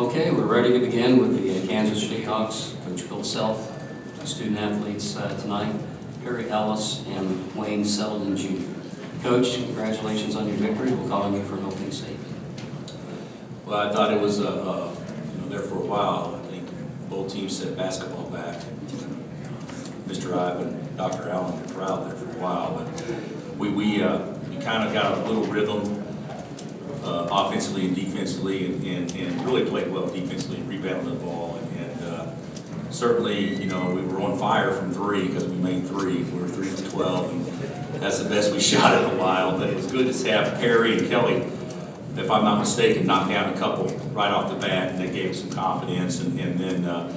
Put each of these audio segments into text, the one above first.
Okay, we're ready to begin with the Kansas Jayhawks, Coach Bill Self, student athletes uh, tonight, Perry Ellis and Wayne Selden Jr. Coach, congratulations on your victory. We'll call on you for an opening statement. Well, I thought it was, uh, uh, you know, there for a while. I think both teams set basketball back. Mr. Iba, Dr. Allen were proud there for a while, but we, we, uh, we kind of got a little rhythm uh, offensively and defensively, and, and, and really played well defensively, rebounded the ball, and, and uh, certainly, you know, we were on fire from three because we made three. We were three for twelve, and that's the best we shot in a while. But it was good to have Perry and Kelly, if I'm not mistaken, knock down a couple right off the bat, and they gave us some confidence. And, and then, uh,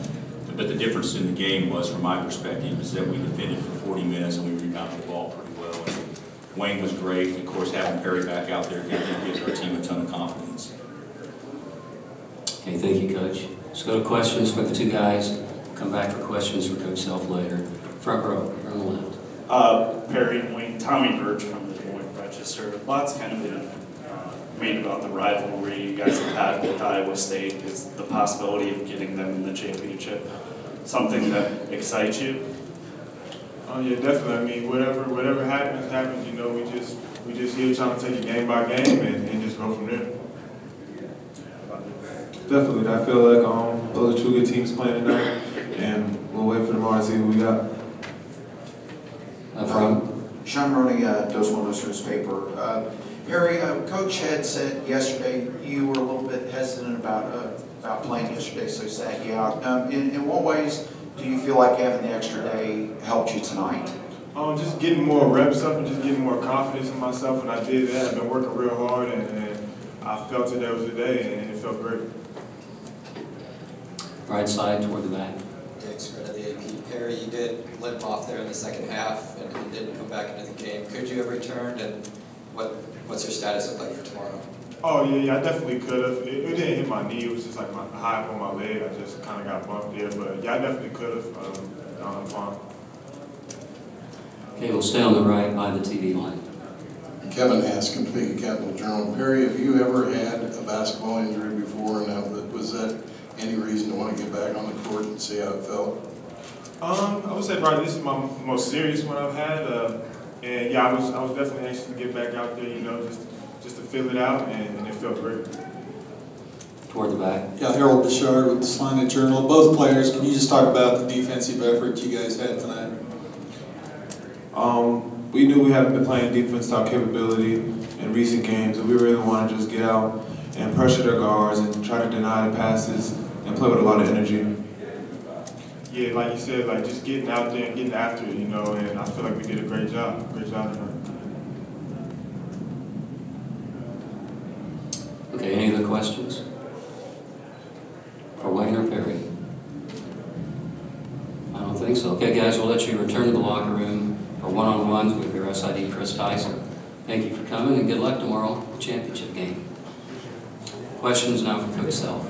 but the difference in the game was, from my perspective, is that we defended for 40 minutes and we rebounded the ball Wayne was great. Of course, having Perry back out there gives gives our team a ton of confidence. Okay, thank you, Coach. Let's go to questions for the two guys. We'll come back for questions for Coach Self later. Front row, on the left. Uh, Perry and Wayne, Tommy Birch from the Des Moines Register. Lots kind of been uh, made about the rivalry you guys have had with Iowa State. Is the possibility of getting them in the championship something that excites you? Oh yeah, definitely. I mean, whatever whatever happens, happens. You know, we just we just here trying to take it game by game and, and just go from there. Definitely, I feel like um those are two good teams playing tonight, and we'll wait for tomorrow to see who we got. Up front. Sean Roney, uh, Dos Modos newspaper. Uh, Perry, uh, Coach had said yesterday you were a little bit hesitant about, uh, about playing yesterday, so he sat you out. Um, In, in what ways do you feel like having the extra day helped you tonight? Um, just getting more reps up and just getting more confidence in myself. And I did that. I've been working real hard, and, and I felt today was the day, and it felt great. Right side toward the back. Dick Spread of the AP. Perry, you did limp off there in the second half and and didn't come back into the game. Could you have returned and what, what's your status look like for tomorrow? Oh yeah, yeah, I definitely could have. It, it didn't hit my knee. It was just like my high up on my leg. I just kind of got bumped there, but yeah, I definitely could have. Um, I'm fine. Okay, we'll stay on the right by the TV line. Kevin Haskin, Topeka Capital Journal. Perry, have you ever had a basketball injury before, and that- was that any reason to want to get back on the court and see how it felt? Um, I would say probably this is my most serious one I've had, uh, and yeah, I was I was definitely anxious to get back out there, you know, just just to fill it out, and, and it felt great. Toward the back. Yeah, Harold Bechard with the Salina Journal. Both players, can you just talk about the defensive effort you guys had tonight? Um, we knew we hadn't been playing defense to our capability in recent games, and we really wanted to just get out and pressure their guards and try to deny the passes and play with a lot of energy. Yeah, like you said, like just getting out there and getting after it, you know, and I feel like we did a great job, great job tonight. Okay, any other questions? For Wayne or Perry? I don't think so. Okay, guys, we'll let you return to the locker room for one-on-ones with your SID Chris Theisen. Thank you for coming and good luck tomorrow, the championship game. Questions now for Coach Self.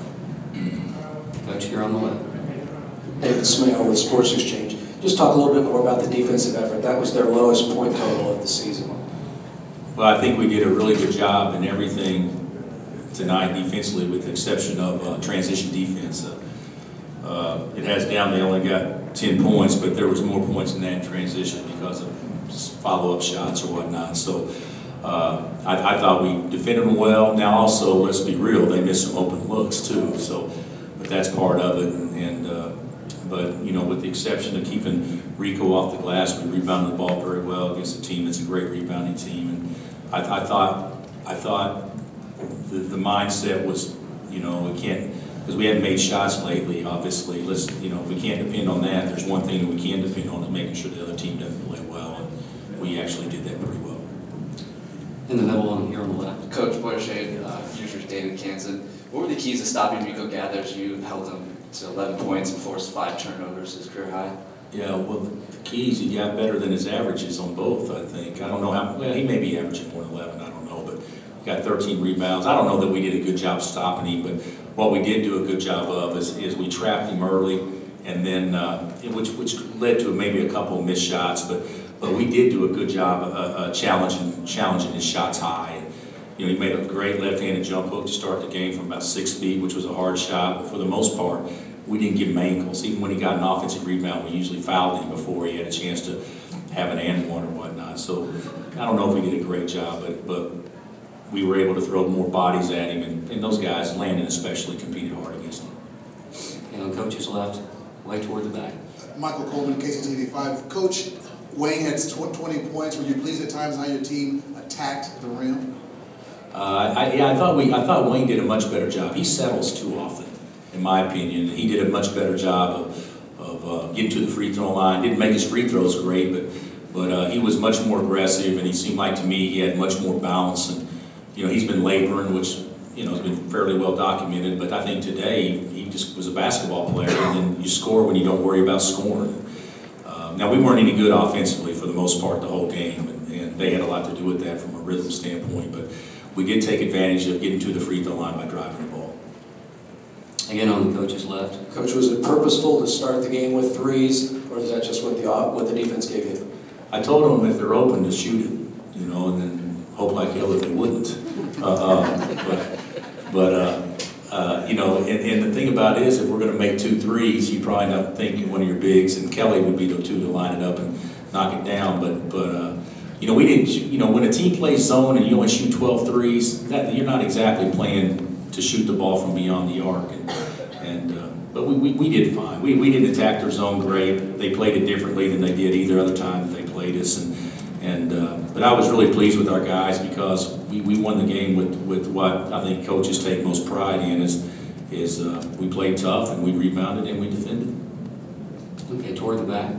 Coach, you're on the left. David Smale with Sports Exchange. Just talk a little bit more about the defensive effort. That was their lowest point total of the season. Well, I think we did a really good job in everything tonight defensively, with the exception of uh, transition defense. Uh, uh, It has down, they only got 10 points, but there was more points in that transition because of follow-up shots or whatnot. So uh, I I thought we defended them well. Now also, let's be real, they missed some open looks too, so, but that's part of it. And, uh, but, you know, with the exception of keeping Rico off the glass, we rebounded the ball very well against a team that's a great rebounding team. And I, I thought, I thought the, the mindset was, you know, we can't, because we hadn't made shots lately, obviously, let's, you know, if we can't depend on that, there's one thing that we can depend on is making sure the other team doesn't play well, and we actually did that pretty well. In the middle one here on the left. Coach Boyershade, uh, University Daily Kansan. What were the keys to stopping Rico Gathers? You held him to 11 points and forced five turnovers, his career high. Yeah, well, the keys, he got better than his averages on both, I think. I don't know how, well, he may be averaging more than 11, I don't know, but he got 13 rebounds. I don't know that we did a good job stopping him, but what we did do a good job of is, is we trapped him early, and then, uh, which, which led to maybe a couple of missed shots, but, but we did do a good job uh, uh, challenging, challenging his shots high. You know, he made a great left-handed jump hook to start the game from about six feet, which was a hard shot, but for the most part, we didn't give him ankles. Even when he got an offensive rebound, we usually fouled him before he had a chance to have an and one or whatnot. So I don't know if we did a great job, but, but we were able to throw more bodies at him, and, and those guys, Landen especially, competed hard against him. And on coach's left, way toward the back. Michael Coleman, KCTV five. Coach, Wayne had tw- twenty points. Were you pleased at times how your team attacked the rim? Uh, I, yeah, I thought we, I thought Wayne did a much better job. He settles too often, in my opinion. He did a much better job of, of uh, getting to the free throw line. Didn't make his free throws great, but, but uh, he was much more aggressive, and he seemed like to me he had much more balance And you know, he's been laboring, which you know has been fairly well documented. But I think today he just was a basketball player, and then you score when you don't worry about scoring. Uh, now we weren't any good offensively for the most part the whole game, and, and they had a lot to do with that from a rhythm standpoint. But we did take advantage of getting to the free throw line by driving the ball. Again, on the coach's left. Coach, was it purposeful to start the game with threes, or is that just what the, what the defense gave you? I told them if they're open to shoot it, you know, and then hope like hell that they wouldn't. Uh, uh, but, but uh, uh, you know, and, and the thing about it is, if we're going to make two threes, you probably not think one of your bigs, and Kelly would be the two to line it up and knock it down. But, but uh, you know, we didn't. You know, when a team plays zone and you only shoot 12 threes, that you're not exactly playing to shoot the ball from beyond the arc. And, and uh, but we, we, we did fine. We, we didn't attack their zone great. They played it differently than they did either other time that they played us. And, and uh, but I was really pleased with our guys because we, we won the game with, with what I think coaches take most pride in is is uh, we played tough and we rebounded and we defended. Okay, toward the back.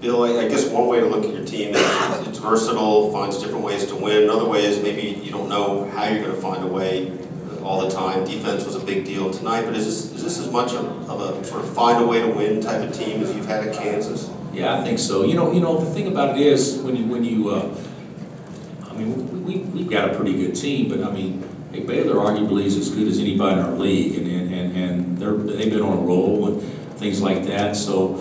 Bill, I I guess one way to look at your team is it's versatile, finds different ways to win. Another way is maybe you don't know how you're going to find a way all the time. Defense was a big deal tonight, but is this, is this as much of of a sort of find a way to win type of team as you've had at Kansas? Yeah, I think so. You know, you know, the thing about it is, when you, when you, uh, I mean, we, we, we've got a pretty good team, but I mean, hey, Baylor arguably is as good as anybody in our league, and, and, and- and they're, they've been on a roll and things like that, so,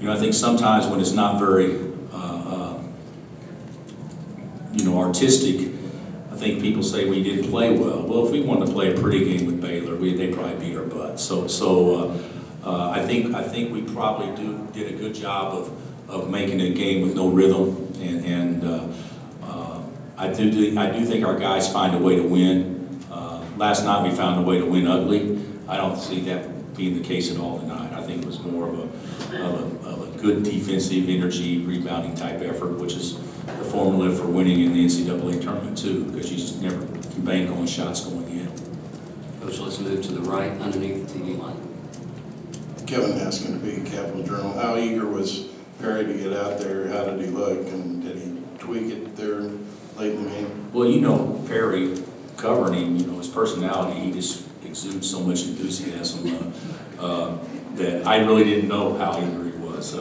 you know, I think sometimes when it's not very, uh, uh, you know, artistic, I think people say we didn't play well. Well, if we wanted to play a pretty game with Baylor, we, they probably beat our butt. So, so, uh, I think, I think we probably do, did a good job of, of making a game with no rhythm, and, and, uh, uh, I do, I do think our guys find a way to win. Uh, Last night, we found a way to win ugly. I don't see that being the case at all tonight. I think it was more of a, of a, of a good defensive energy, rebounding type effort, which is the formula for winning in the NCAA tournament too, because you just never can bank on shots going in. Coach, let's move to the right underneath the TV line. Kevin Haskin, Topeka Capital Journal. How eager was Perry to get out there? How did he look? And did he tweak it there late in the game? Well, you know, Perry covering him, you know, his personality, he just exudes so much enthusiasm uh, uh, that I really didn't know how eager he was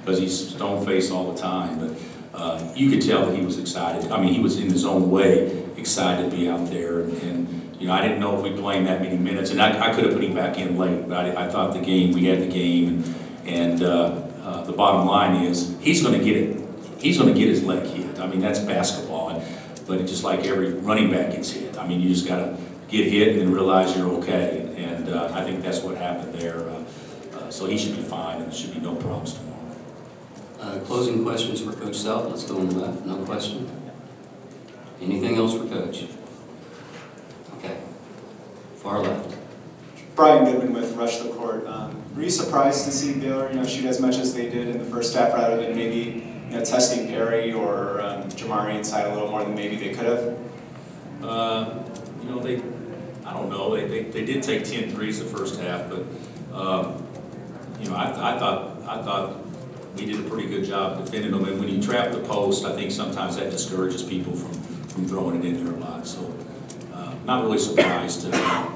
because he's stone faced all the time. But uh, you could tell that he was excited. I mean, he was in his own way excited to be out there. And, and you know, I didn't know if we'd play him that many minutes, and I, I could have put him back in late. But I, I thought the game, we had the game, and, and uh, uh, the bottom line is he's going to get it. He's going to get his leg hit. I mean, that's basketball. And, but just like every running back gets hit. I mean, you just got to get hit and realize you're okay. And uh, I think that's what happened there. Uh, uh, so he should be fine, and there should be no problems tomorrow. Uh, Closing questions for Coach Self. Let's go on the left. No question? Anything else for Coach? Okay. Far left. Brian Goodman with Rush the Court. Um, were you surprised to see Baylor, you know, shoot as much as they did in the first half, rather than maybe, you know, testing Perry or um, Jamari inside a little more than maybe they could have? Uh, you know, they, I don't know, they, they, they did take 10 threes the first half, but, um, you know, I, I thought, I thought we did a pretty good job defending them. And when you trap the post, I think sometimes that discourages people from, from throwing it in there a lot. So, uh, not really surprised. Uh,